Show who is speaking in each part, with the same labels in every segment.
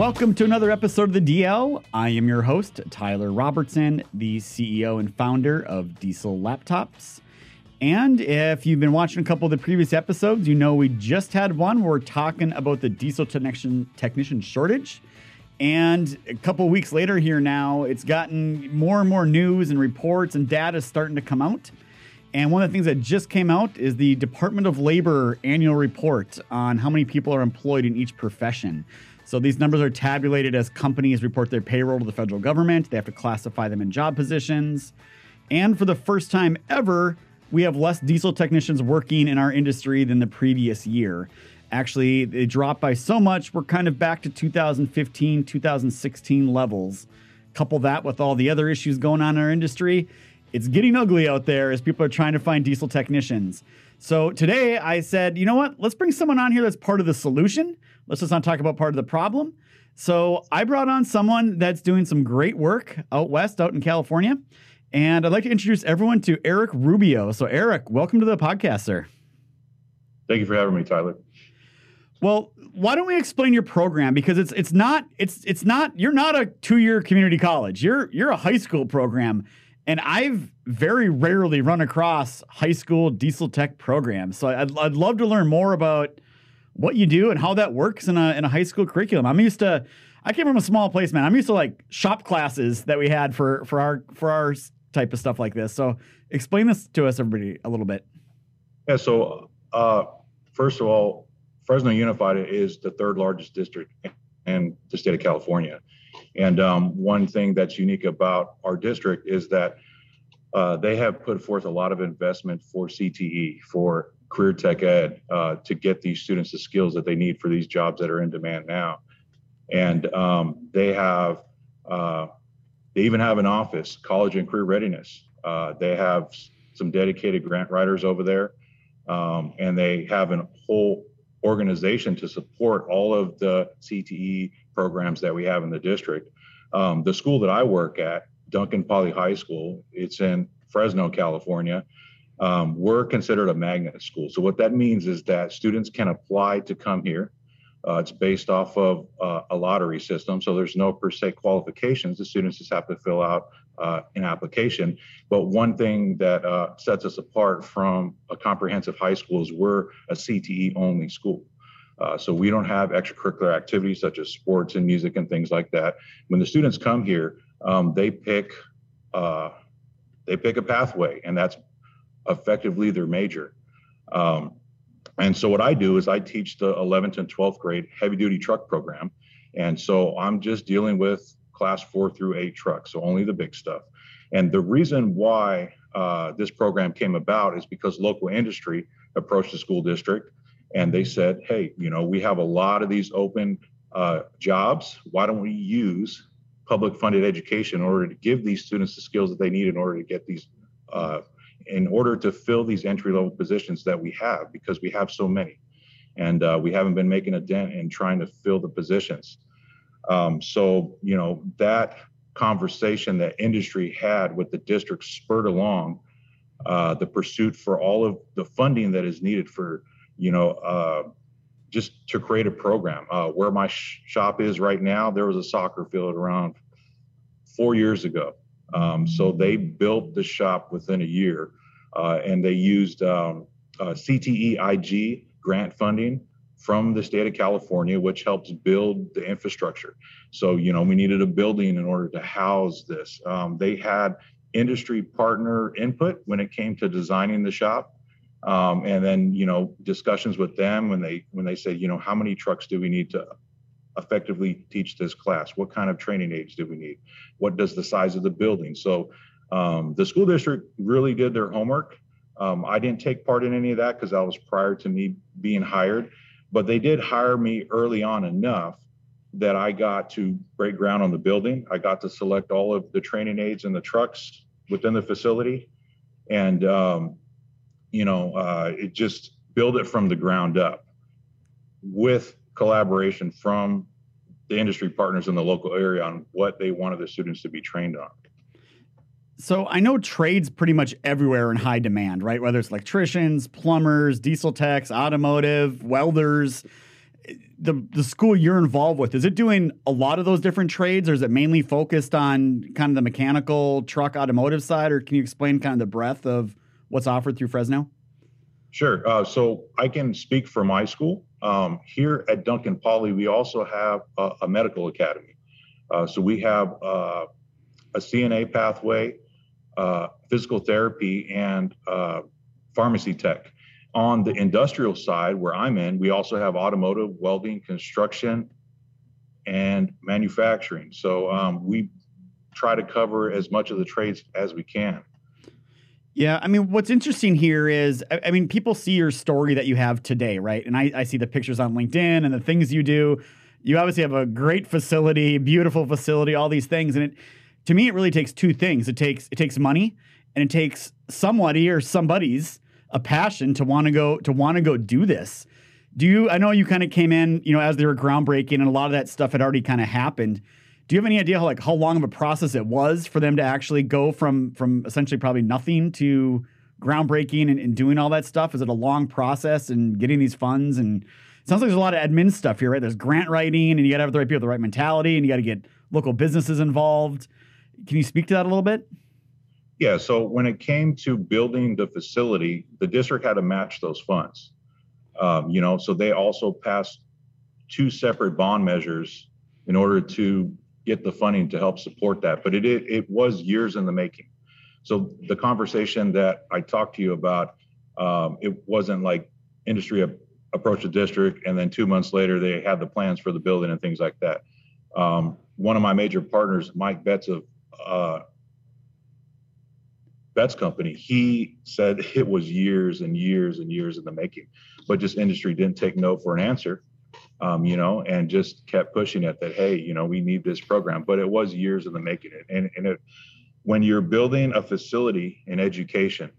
Speaker 1: Welcome to another episode of the DL. I am your host, Tyler Robertson, the CEO and founder of Diesel Laptops. And if you've been watching a couple of the previous episodes, you know we just had one where we're talking about the diesel technician technician shortage. And a couple weeks later here now, it's gotten more and more news and reports and data starting to come out. And one of the things that just came out is the Department of Labor annual report on how many people are employed in each profession. So these numbers are tabulated as companies report their payroll to the federal government. They have to classify them in job positions. And for the first time ever, we have less diesel technicians working in our industry than the previous year. Actually, they dropped by so much, we're kind of back to 2015, 2016 levels. Couple that with all the other issues going on in our industry, it's getting ugly out there as people are trying to find diesel technicians. So today I said, you know what? Let's bring someone on here that's part of the solution. Let's just not talk about part of the problem. So I brought on someone that's doing some great work out west, out in California. And I'd like to introduce everyone to Eric Rubio. So, Eric, welcome to the podcast, sir.
Speaker 2: Thank you for having me, Tyler.
Speaker 1: Well, why don't we explain your program? Because it's it's not it's it's not you're not a two year community college. You're you're a high school program, and I've very rarely run across high school diesel tech programs. So I'd I'd love to learn more about what you do and how that works in a in a high school curriculum. I'm used to I came from a small place, man. I'm used to like shop classes that we had for for our for our type of stuff like this. So explain this to us, everybody, a little bit.
Speaker 2: Yeah. So uh, first of all, Fresno Unified is the third largest district in the state of California. And um, one thing that's unique about our district is that uh, they have put forth a lot of investment for CTE, for career tech ed, uh, to get these students the skills that they need for these jobs that are in demand now. And um, they have uh, they even have an office, college and career readiness. Uh, they have some dedicated grant writers over there, um, and they have a whole organization to support all of the CTE programs that we have in the district. Um, the school that I work at, Duncan Poly High School, it's in Fresno, California. Um, we're considered a magnet school. So what that means is that students can apply to come here uh, it's based off of uh, a lottery system, so there's no per se qualifications. The students just have to fill out uh, an application. But one thing that uh, sets us apart from a comprehensive high school is we're a CTE only school. Uh, so we don't have extracurricular activities such as sports and music and things like that. When the students come here, um, they pick uh, they pick a pathway, and that's effectively their major. Um, and so what I do is I teach the 11th and 12th grade heavy duty truck program. And so I'm just dealing with class four through eight trucks, so only the big stuff. And the reason why uh, this program came about is because local industry approached the school district and they said, hey, you know, we have a lot of these open uh, jobs. Why don't we use public funded education in order to give these students the skills that they need in order to get these uh, in order to fill these entry level positions that we have because we have so many. And uh, we haven't been making a dent in trying to fill the positions. Um, so you know that conversation that industry had with the district spurred along uh, the pursuit for all of the funding that is needed for you know uh, just to create a program. Uh, where my sh- shop is right now there was a soccer field around four years ago um, so they built the shop within a year, uh, and they used um, uh, CTEIG grant funding from the state of California, which helps build the infrastructure. So you know we needed a building in order to house this. Um, they had industry partner input when it came to designing the shop. Um, and then you know discussions with them when they when they said you know how many trucks do we need to effectively teach this class? What kind of training aids do we need? What does the size of the building? So um, the school district really did their homework. Um, I didn't take part in any of that because that was prior to me being hired, but they did hire me early on enough that I got to break ground on the building. I got to select all of the training aids and the trucks within the facility, and um, you know, uh, it just build it from the ground up with collaboration from the industry partners in the local area on what they wanted the students to be trained on.
Speaker 1: So I know trades pretty much everywhere in high demand, right? Whether it's electricians, plumbers, diesel techs, automotive, welders. the the school you're involved with is it doing a lot of those different trades, or is it mainly focused on kind of the mechanical truck automotive side, or can you explain kind of the breadth of what's offered through Fresno?
Speaker 2: Sure. Uh, so I can speak for my school. Um, here at Duncan Poly, we also have a, a medical academy. Uh, so we have uh, a CNA pathway, uh, physical therapy, and uh, pharmacy tech. On the industrial side, where I'm in, we also have automotive, welding, construction, and manufacturing. So um, we try to cover as much of the trades as we can.
Speaker 1: Yeah, I mean, what's interesting here is, I, I mean, people see your story that you have today, right? And I, I see the pictures on LinkedIn and the things you do. You obviously have a great facility, beautiful facility, all these things, and it, to me, it really takes two things. It takes it takes money, and it takes somebody or somebody's a passion to want to go to want to go do this. Do you? I know you kind of came in, you know, as they were groundbreaking, and a lot of that stuff had already kind of happened. Do you have any idea how like how long of a process it was for them to actually go from from essentially probably nothing to groundbreaking and, and doing all that stuff? Is it a long process and getting these funds? And it sounds like there's a lot of admin stuff here, right? There's grant writing, and you got to have the right people, the right mentality, and you got to get local businesses involved. Can you speak to that a little bit?
Speaker 2: Yeah, so when it came to building the facility, the district had to match those funds. Um, you know, so they also passed two separate bond measures in order to get the funding to help support that. But it it, it was years in the making. So the conversation that I talked to you about, um, it wasn't like industry approached the district and then two months later they had the plans for the building and things like that. Um, one of my major partners, Mike Betts of uh, Company, he said it was years and years and years in the making, but just industry didn't take no for an answer, um, you know, and just kept pushing it that hey, you know, we need this program. But it was years in the making, and and it, when you're building a facility in education,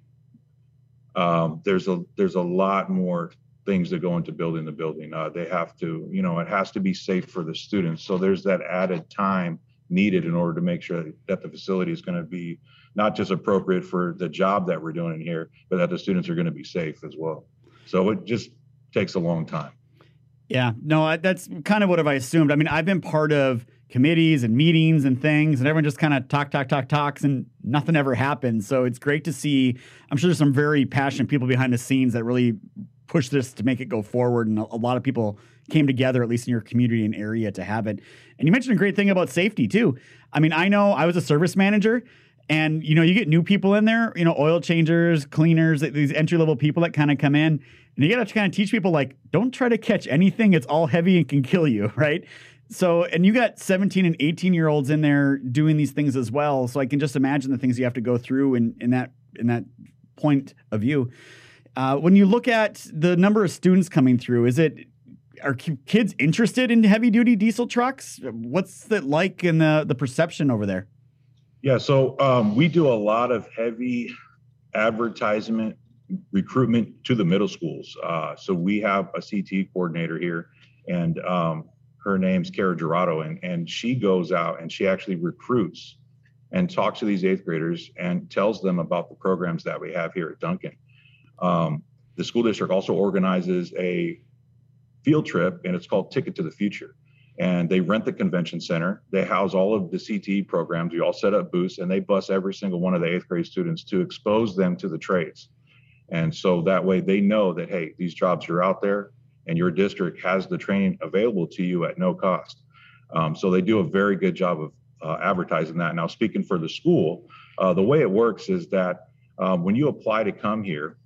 Speaker 2: um, there's a there's a lot more things that go into building the building. Uh, they have to, you know, it has to be safe for the students. So there's that added time needed in order to make sure that the facility is going to be not just appropriate for the job that we're doing in here, but that the students are going to be safe as well. So it just takes a long time.
Speaker 1: Yeah, no, that's kind of what have I assumed. I mean, I've been part of committees and meetings and things, and everyone just kind of talk, talk, talk, talks, and nothing ever happens. So it's great to see. I'm sure there's some very passionate people behind the scenes that really push this to make it go forward, and a, a lot of people came together, at least in your community and area, to have it. And you mentioned a great thing about safety too. I mean, I know I was a service manager. And you know, you get new people in there, you know, oil changers, cleaners, these entry level people that kind of come in, and you got to kind of teach people like, don't try to catch anything; it's all heavy and can kill you, right? So, and you got 17 and 18 year olds in there doing these things as well. So I can just imagine the things you have to go through in, in that in that point of view. Uh, when you look at the number of students coming through, is it are kids interested in heavy duty diesel trucks? What's it like in the the perception over there?
Speaker 2: Yeah, so um, we do a lot of heavy advertisement recruitment to the middle schools. Uh, so we have a CT coordinator here, and um, her name's Kara Gerardo, and and she goes out and she actually recruits and talks to these eighth graders and tells them about the programs that we have here at Duncan. Um, the school district also organizes a field trip, and it's called Ticket to the Future. And they rent the convention center. They house all of the CTE programs. We all set up booths, and they bus every single one of the eighth grade students to expose them to the trades. And so that way they know that, hey, these jobs are out there, and your district has the training available to you at no cost. Um, so they do a very good job of uh, advertising that. Now, speaking for the school, uh, the way it works is that um, when you apply to come here,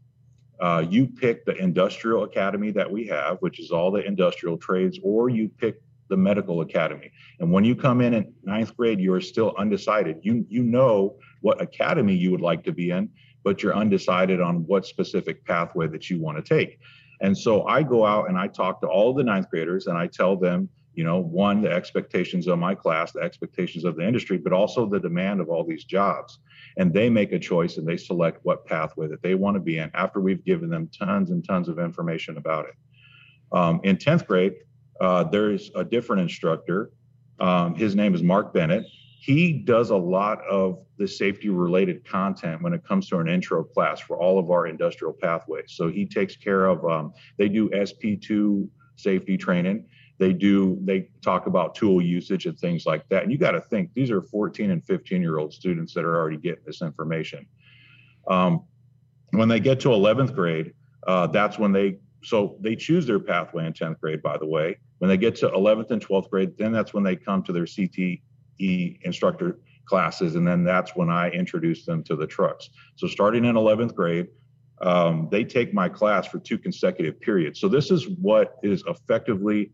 Speaker 2: uh, you pick the industrial academy that we have, which is all the industrial trades, or you pick the medical academy. And when you come in in ninth grade, you are still undecided. You you know what academy you would like to be in, but you're undecided on what specific pathway that you want to take. And so I go out and I talk to all the ninth graders and I tell them, you know, one, the expectations of my class, the expectations of the industry, but also the demand of all these jobs and they make a choice and they select what pathway that they want to be in after we've given them tons and tons of information about it. Um, in 10th grade, uh, there's a different instructor. Um, his name is Mark Bennett. He does a lot of the safety related content when it comes to an intro class for all of our industrial pathways. So he takes care of, um, they do SP2 safety training. they do they talk about tool usage and things like that and you got to think these are 14 and 15 year old students that are already getting this information um, when they get to 11th grade uh, that's when they so they choose their pathway in 10th grade by the way. When they get to 11th and 12th grade then that's when they come to their cte instructor classes and then that's when i introduce them to the trucks. So starting in 11th grade um, they take my class for two consecutive periods. So this is what is effectively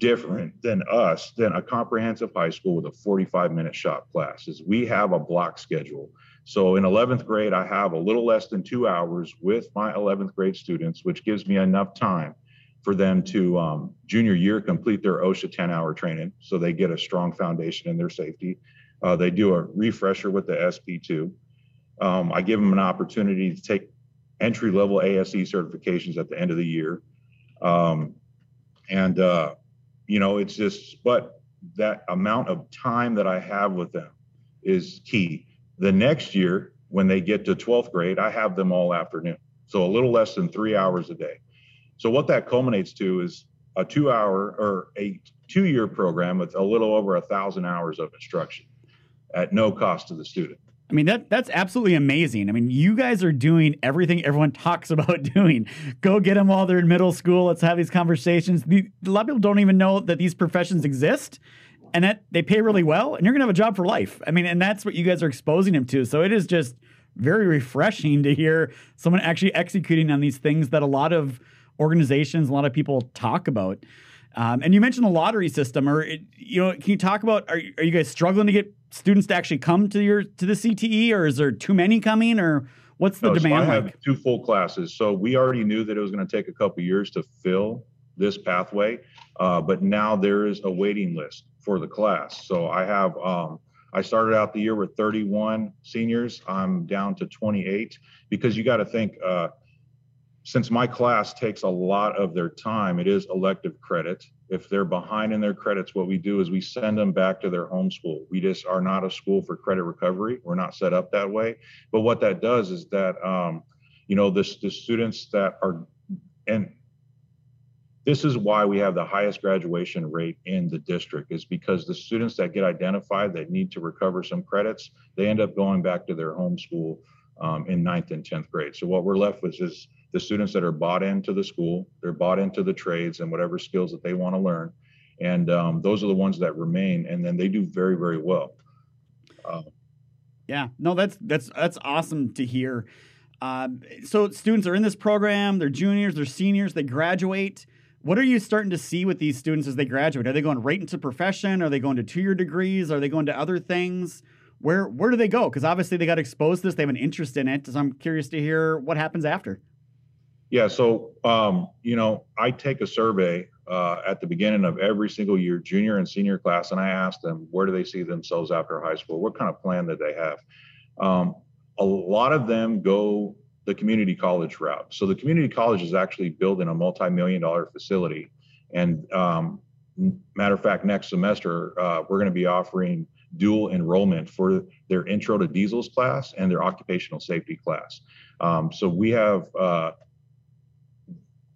Speaker 2: different than us than a comprehensive high school with a 45 minute shop class is we have a block schedule so in 11th grade i have a little less than two hours with my 11th grade students which gives me enough time for them to um, junior year complete their osha 10 hour training so they get a strong foundation in their safety. Uh, they do a refresher with the sp2 um, i give them an opportunity to take entry level ase certifications at the end of the year. Um, and uh, you know, it's just, but that amount of time that I have with them is key. The next year, when they get to 12th grade, I have them all afternoon. So a little less than three hours a day. So what that culminates to is a two hour or a two year program with a little over a thousand hours of instruction at no cost to the student.
Speaker 1: I mean that that's absolutely amazing. I mean, you guys are doing everything everyone talks about doing. Go get them while they're in middle school. Let's have these conversations. The, a lot of people don't even know that these professions exist and that they pay really well and you're going to have a job for life. I mean, and that's what you guys are exposing them to. So it is just very refreshing to hear someone actually executing on these things that a lot of organizations, a lot of people talk about. Um, and you mentioned the lottery system, or you know, can you talk about are, are you guys struggling to get students to actually come to your to the CTE, or is there too many coming, or what's the no, demand
Speaker 2: so I
Speaker 1: like?
Speaker 2: have two full classes, so we already knew that it was going to take a couple years to fill this pathway, uh, but now there is a waiting list for the class. So I have um, I started out the year with 31 seniors. I'm down to 28 because you got to think. Uh, since my class takes a lot of their time, it is elective credit. If they're behind in their credits, what we do is we send them back to their home school. We just are not a school for credit recovery. We're not set up that way. But what that does is that, um, you know, the, the students that are, and this is why we have the highest graduation rate in the district is because the students that get identified that need to recover some credits, they end up going back to their home school um, in ninth and 10th grade. So what we're left with is the students that are bought into the school, they're bought into the trades and whatever skills that they want to learn. And um, those are the ones that remain, and then they do very, very well.
Speaker 1: Uh, yeah, no, that's that's that's awesome to hear. Um, so students are in this program, they're juniors, they're seniors, they graduate. What are you starting to see with these students as they graduate? Are they going right into profession? Are they going to two-year degrees? Are they going to other things? Where where do they go? Because obviously they got exposed to this, they have an interest in it. So I'm curious to hear what happens after.
Speaker 2: Yeah, so um, you know, I take a survey uh, at the beginning of every single year, junior and senior class, and I ask them where do they see themselves after high school? What kind of plan that they have? Um, a lot of them go the community college route. So the community college is actually building a multi-million dollar facility, and um, matter of fact, next semester uh, we're going to be offering dual enrollment for their intro to diesels class and their occupational safety class. Um, so we have uh,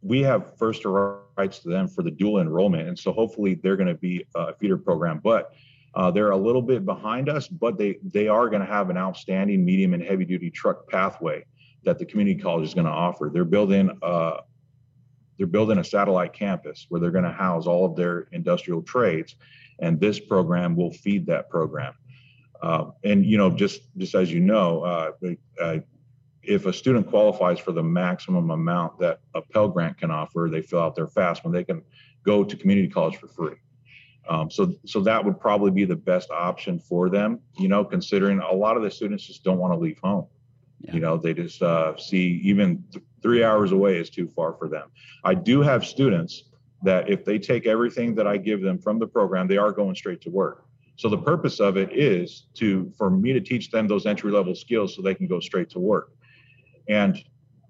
Speaker 2: we have first rights to them for the dual enrollment, and so hopefully they're going to be a feeder program. But uh, they're a little bit behind us, but they they are going to have an outstanding medium and heavy duty truck pathway that the community college is going to offer. They're building uh, they're building a satellite campus where they're going to house all of their industrial trades, and this program will feed that program. Uh, and you know, just just as you know, uh, uh if a student qualifies for the maximum amount that a Pell Grant can offer, they fill out their FAFSA when they can go to community college for free. Um, so, so that would probably be the best option for them. You know, considering a lot of the students just don't want to leave home. Yeah. You know, they just uh, see even th- three hours away is too far for them. I do have students that if they take everything that I give them from the program, they are going straight to work. So the purpose of it is to for me to teach them those entry level skills so they can go straight to work. And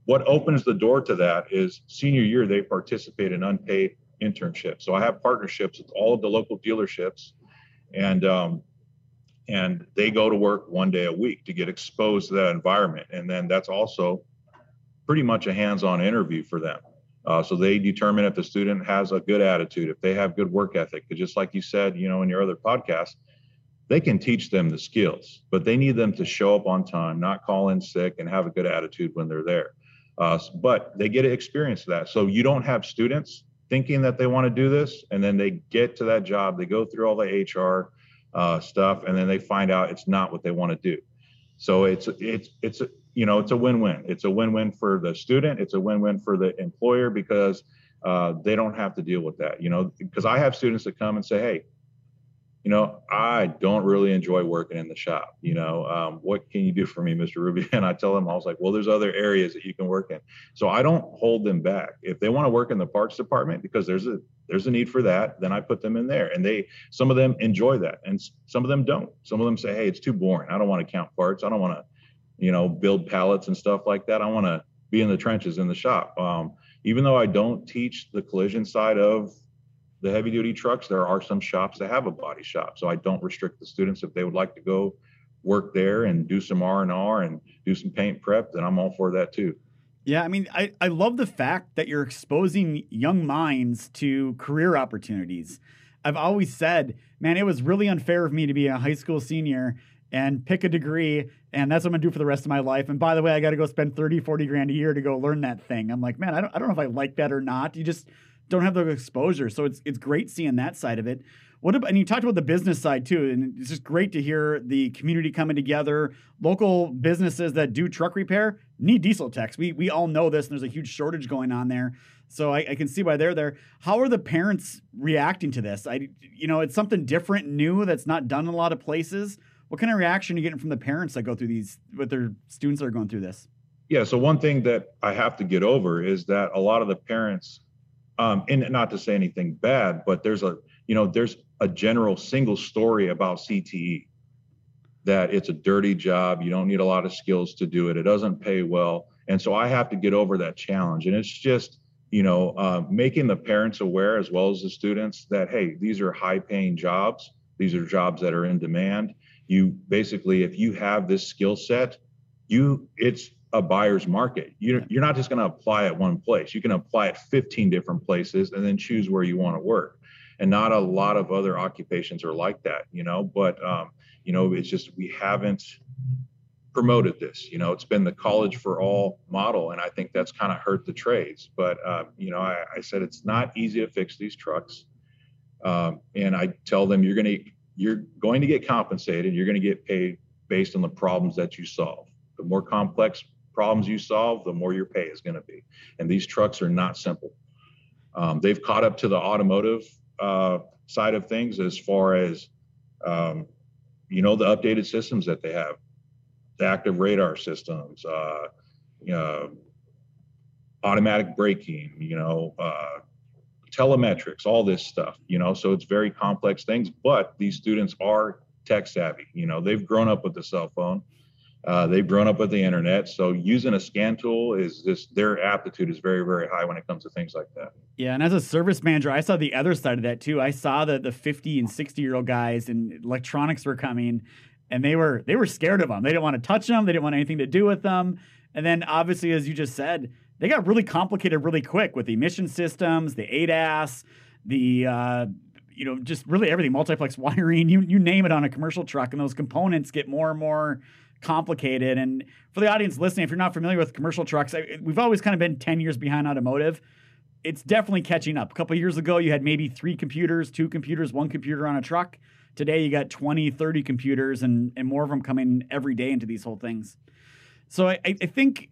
Speaker 2: what opens the door to that is senior year, they participate in unpaid internships. So I have partnerships with all of the local dealerships and, um, and they go to work one day a week to get exposed to that environment. And then that's also pretty much a hands-on interview for them. Uh, so they determine if the student has a good attitude, if they have good work ethic. Just like you said, you know, in your other podcast, they can teach them the skills, but they need them to show up on time, not call in sick, and have a good attitude when they're there. Uh, but they get to experience that. So you don't have students thinking that they want to do this, and then they get to that job, they go through all the HR uh, stuff, and then they find out it's not what they want to do. So it's it's it's you know it's a win-win. It's a win-win for the student. It's a win-win for the employer because uh, they don't have to deal with that. You know, because I have students that come and say, "Hey, you know, I don't really enjoy working in the shop. You know, um, what can you do for me, Mr. Rubio? And I tell them, I was like, well, there's other areas that you can work in. So I don't hold them back. If they want to work in the parts department because there's a there's a need for that, then I put them in there. And they some of them enjoy that, and some of them don't. Some of them say, hey, it's too boring. I don't want to count parts. I don't want to, you know, build pallets and stuff like that. I want to be in the trenches in the shop. Um, even though I don't teach the collision side of the heavy duty trucks, there are some shops that have a body shop. So I don't restrict the students if they would like to go work there and do some R and R and do some paint prep, then I'm all for that too.
Speaker 1: Yeah, I mean, I, I love the fact that you're exposing young minds to career opportunities. I've always said, man, it was really unfair of me to be a high school senior and pick a degree and that's what I'm gonna do for the rest of my life. And by the way, I got to go spend 30, 40 grand a year to go learn that thing. I'm like, man, I don't, I don't know if I like that or not. You just don't have the exposure. So it's it's great seeing that side of it. What about, and you talked about the business side too, and it's just great to hear the community coming together. Local businesses that do truck repair need diesel techs. We we all know this, and there's a huge shortage going on there. So I, I, can see why they're there. How are the parents reacting to this? I you know it's something different, new that's not done in a lot of places. What kind of reaction are you getting from the parents that go through these with their students that are going through this?
Speaker 2: Yeah, so one thing that I have to get over is that a lot of the parents um, and not to say anything bad, but there's a you know there's a general single story about CTE that it's a dirty job. You don't need a lot of skills to do it. It doesn't pay well, and so I have to get over that challenge. And it's just you know uh, making the parents aware as well as the students that hey, these are high-paying jobs. These are jobs that are in demand. You basically, if you have this skill set, you it's a buyer's market. You're, you're not just going to apply at one place. You can apply at 15 different places and then choose where you want to work. And not a lot of other occupations are like that, you know. But um, you know, it's just we haven't promoted this. You know, it's been the college for all model, and I think that's kind of hurt the trades. But uh, you know, I, I, said it's not easy to fix these trucks, um, and I tell them you're going to you're going to get compensated. You're going to get paid based on the problems that you solve. The more complex problems you solve, the more your pay is going to be. And these trucks are not simple. Um, they've caught up to the automotive uh, side of things as far as, um, you know, the updated systems that they have, the active radar systems, uh, you know, automatic braking, you know, uh, telemetrics, all this stuff, you know, so it's very complex things, but these students are tech savvy, you know, they've grown up with the cell phone uh, they've grown up with the internet, so using a scan tool is just their aptitude is very, very high when it comes to things like that.
Speaker 1: Yeah, and as a service manager, I saw the other side of that too. I saw that the 50 and 60 year old guys and electronics were coming, and they were they were scared of them. They didn't want to touch them. They didn't want anything to do with them. And then obviously, as you just said, they got really complicated really quick with the emission systems, the ADAS, the uh, you know just really everything, multiplex wiring, you you name it on a commercial truck, and those components get more and more complicated. And for the audience listening, if you're not familiar with commercial trucks, we've always kind of been 10 years behind automotive. It's definitely catching up. A couple years ago, you had maybe three computers, two computers, one computer on a truck. Today, you got 20, 30 computers, and, and more of them coming every day into these whole things. So I, I think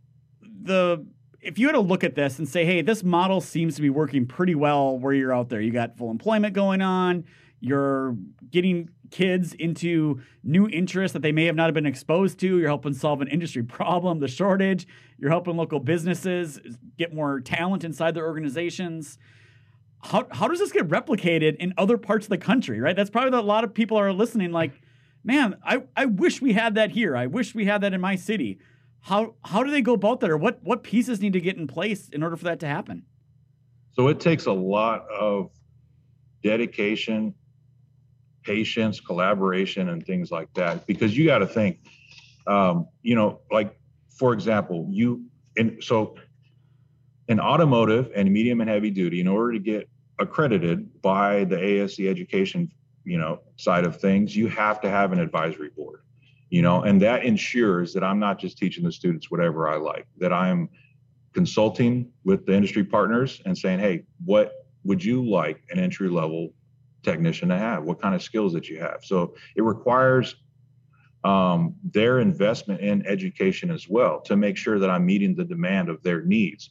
Speaker 1: the if you had to look at this and say, hey, this model seems to be working pretty well where you're out there, you got full employment going on, you're getting kids into new interests that they may have not been exposed to. You're helping solve an industry problem, the shortage. You're helping local businesses get more talent inside their organizations. How, how does this get replicated in other parts of the country, right? That's probably a lot of people are listening like, man, I, I wish we had that here. I wish we had that in my city. How, how do they go about that or what, what pieces need to get in place in order for that to happen?
Speaker 2: So it takes a lot of dedication, patience, collaboration, and things like that. Because you got to think, um, you know, like for example, you and so in automotive and medium and heavy duty, in order to get accredited by the ASE education, you know, side of things, you have to have an advisory board, you know, and that ensures that I'm not just teaching the students whatever I like, that I'm consulting with the industry partners and saying, hey, what would you like an entry level technician to have? What kind of skills that you have? So it requires um, their investment in education as well to make sure that I'm meeting the demand of their needs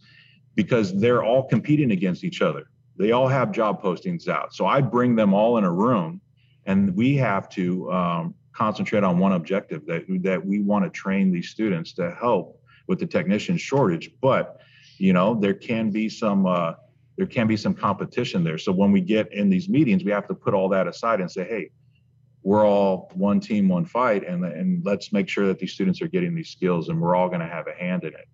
Speaker 2: because they're all competing against each other. They all have job postings out. So I bring them all in a room and we have to um, concentrate on one objective that, that we want to train these students to help with the technician shortage. But, you know, there can be some, uh, there can be some competition there. So when we get in these meetings, we have to put all that aside and say, hey, we're all one team, one fight, and and let's make sure that these students are getting these skills, and we're all going to have a hand in it.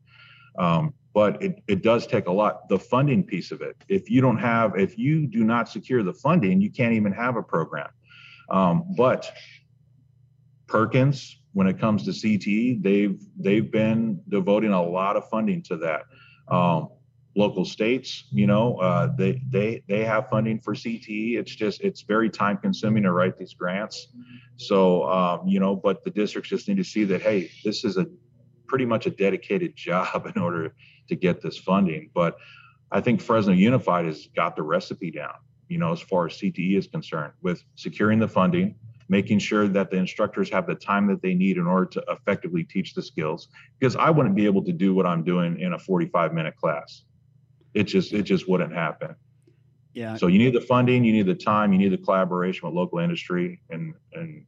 Speaker 2: Um, but it, it does take a lot. The funding piece of it. If you don't have, if you do not secure the funding, you can't even have a program. Um, but Perkins, when it comes to CTE, they've they've been devoting a lot of funding to that. Um, local states you know uh, they they they have funding for cte it's just it's very time consuming to write these grants. So um, you know but the districts just need to see that hey this is a pretty much a dedicated job in order to get this funding. But i think fresno unified has got the recipe down you know as far as cte is concerned with securing the funding making sure that the instructors have the time that they need in order to effectively teach the skills. Because i wouldn't be able to do what i'm doing in a 45 minute class it just it just wouldn't happen.
Speaker 1: Yeah.
Speaker 2: So you need the funding, you need the time, you need the collaboration with local industry, and and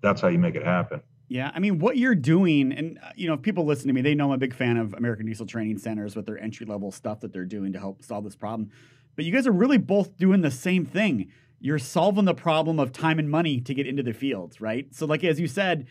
Speaker 2: that's how you make it happen.
Speaker 1: Yeah, I mean, what you're doing, and uh, you know, if people listen to me, they know I'm a big fan of American Diesel Training Centers with their entry level stuff that they're doing to help solve this problem. But you guys are really both doing the same thing. You're solving the problem of time and money to get into the fields, right? So, like as you said,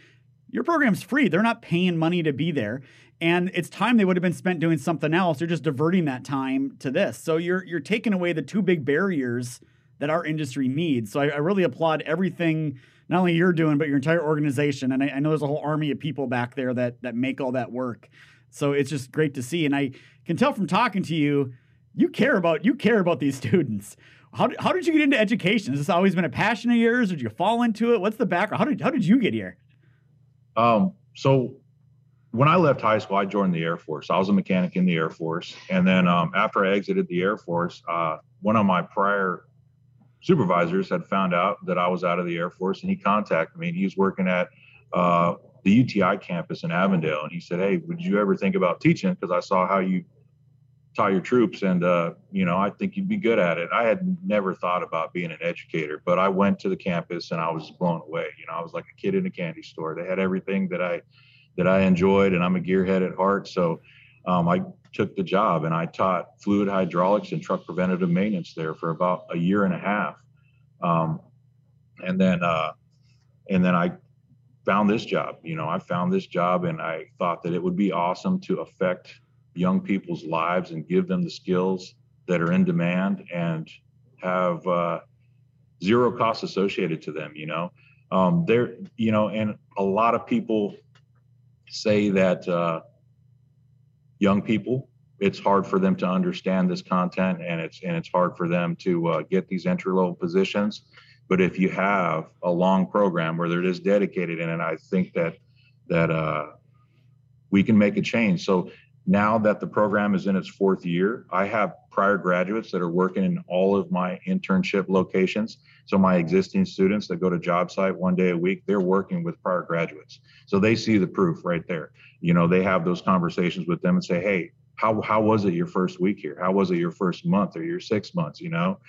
Speaker 1: your program's free. They're not paying money to be there and it's time they would have been spent doing something else. You're just diverting that time to this. So you're you're taking away the two big barriers that our industry needs. So I, I really applaud everything not only you're doing, but your entire organization. And I, I, know there's a whole army of people back there that that make all that work. So it's just great to see. And I can tell from talking to you, you care about you care about these students. How, how did you get into education? Has this always been a passion of yours? Or did you fall into it? What's the background? How did how did you get here?
Speaker 2: Um, so when I left high school, I joined the Air Force. I was a mechanic in the Air Force, and then um, after I exited the Air Force, uh, one of my prior supervisors had found out that I was out of the Air Force, and he contacted me. He was working at uh, the UTI campus in Avondale, and he said, "Hey, would you ever think about teaching? Because I saw how you taught your troops, and uh, you know, I think you'd be good at it." I had never thought about being an educator, but I went to the campus and I was blown away. You know, I was like a kid in a candy store. They had everything that I that I enjoyed, and I'm a gearhead at heart. So um, I took the job and I taught fluid hydraulics and truck preventative maintenance there for about a year and a half. Um, and then, uh, and then I found this job. You know, I found this job and I thought that it would be awesome to affect young people's lives and give them the skills that are in demand and have uh, zero costs associated to them. You know, um, there, you know, and a lot of people say that uh, young people it's hard for them to understand this content and it's and it's hard for them to uh, get these entry level positions but if you have a long program where they're just dedicated in it i think that that uh, we can make a change so now that the program is in its fourth year i have prior graduates that are working in all of my internship locations so my existing students that go to job site one day a week, they're working with prior graduates. So they see the proof right there. You know, they have those conversations with them and say, hey, how, how was it your first week here? How was it your first month or your six months, you know?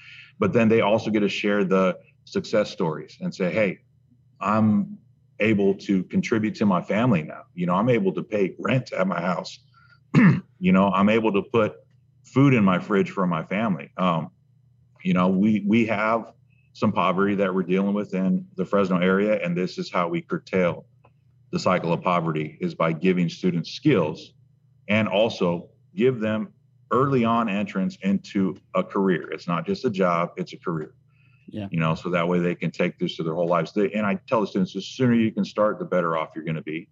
Speaker 2: But then they also get to share the success stories and say, hey, I'm able to contribute to my family now. You know, I'm able to pay rent at my house. you know, I'm able to put food in my fridge for my family. Um, you know, we we have some poverty that we're dealing with in the Fresno area. And this is how we curtail the cycle of poverty is by giving students skills and also give them early on entrance into a career. It's not just a job, it's a career.
Speaker 1: Yeah.
Speaker 2: You know, so that way they can take this to their whole lives. They, and I tell the students, the sooner you can start, the better off you're going to be.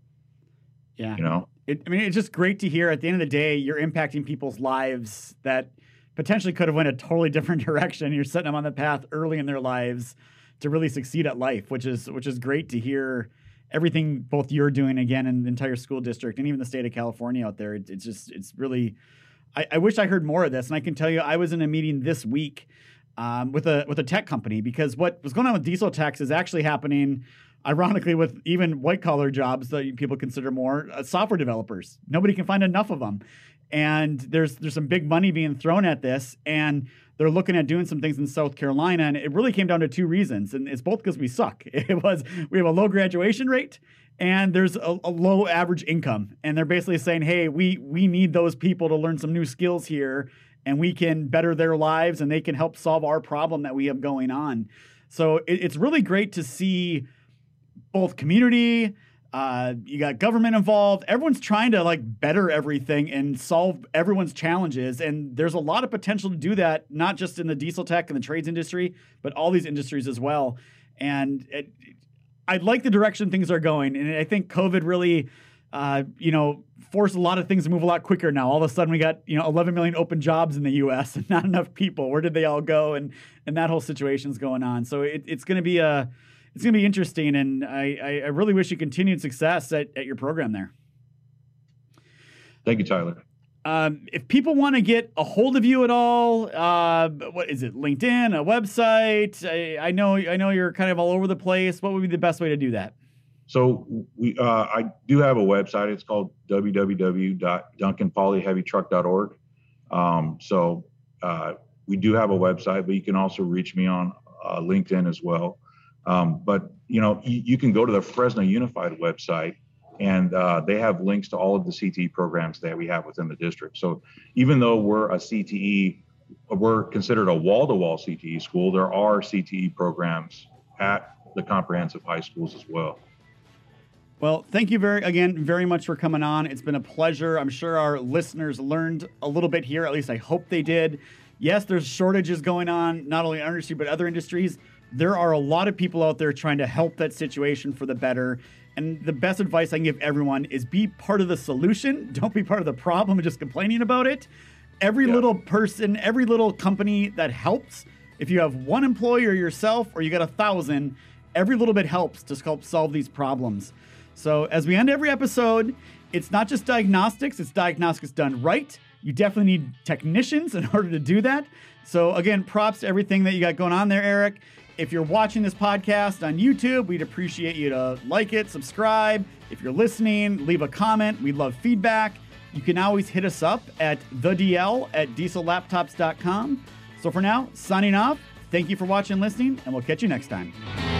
Speaker 1: Yeah.
Speaker 2: You know,
Speaker 1: It, I mean, it's just great to hear. At the end of the day, you're impacting people's lives that potentially could have went a totally different direction. You're setting them on the path early in their lives to really succeed at life, which is which is great to hear. Everything both you're doing again and the entire school district and even the state of California out there. It, it's just it's really. I, I wish I heard more of this, and I can tell you, I was in a meeting this week um, with a with a tech company because what was going on with diesel tax is actually happening ironically with even white collar jobs that people consider more uh, software developers. Nobody can find enough of them and there's there's some big money being thrown at this and they're looking at doing some things in South Carolina and it really came down to two reasons and it's both because we suck. It was we have a low graduation rate and there's a, a, low average income and they're basically saying hey we we need those people to learn some new skills here and we can better their lives and they can help solve our problem that we have going on. So it, it's really great to see both community uh, you got government involved. Everyone's trying to like better everything and solve everyone's challenges. And there's a lot of potential to do that, not just in the diesel tech and the trades industry, but all these industries as well. And it, I like the direction things are going. And I think COVID really, uh, you know, forced a lot of things to move a lot quicker now. All of a sudden, we got you know 11 million open jobs in the U.S. and not enough people. Where did they all go? And and that whole situation's going on. So it, it's going to be a it's going to be interesting, and I, I, really wish you continued success at, at your program there.
Speaker 2: Thank you, Tyler.
Speaker 1: Um, if people want to get a hold of you at all, uh, what is it? LinkedIn, a website? I, I, know, I know you're kind of all over the place. What would be the best way to do that?
Speaker 2: So we, uh, I do have a website. It's called www.duncanpolyheavytruck.org. Um, so uh, we do have a website, but you can also reach me on uh, LinkedIn as well. Um, but you know, you, you, can go to the Fresno Unified website, and uh, they have links to all of the CTE programs that we have within the district. So even though we're a CTE, we're considered a wall-to-wall CTE school. There are CTE programs at the comprehensive high schools as well.
Speaker 1: Well, thank you very again very much for coming on. It's been a pleasure. I'm sure our listeners learned a little bit here. At least I hope they did. Yes, there's shortages going on, not only in our industry but other industries there are a lot of people out there trying to help that situation for the better. And the best advice I can give everyone is be part of the solution. Don't be part of the problem and just complaining about it. Every yeah. little person, every little company that helps, if you have one employee or yourself or you got a thousand, every little bit helps to help solve these problems. So as we end every episode, it's not just diagnostics, it's diagnostics done right. You definitely need technicians in order to do that. So again, props to everything that you got going on there, Eric. If you're watching this podcast on YouTube, we'd appreciate you to like it, subscribe. If you're listening, leave a comment. We'd love feedback. You can always hit us up at the DL at diesellaptops.com. So for now, signing off. Thank you for watching and listening, and we'll catch you next time.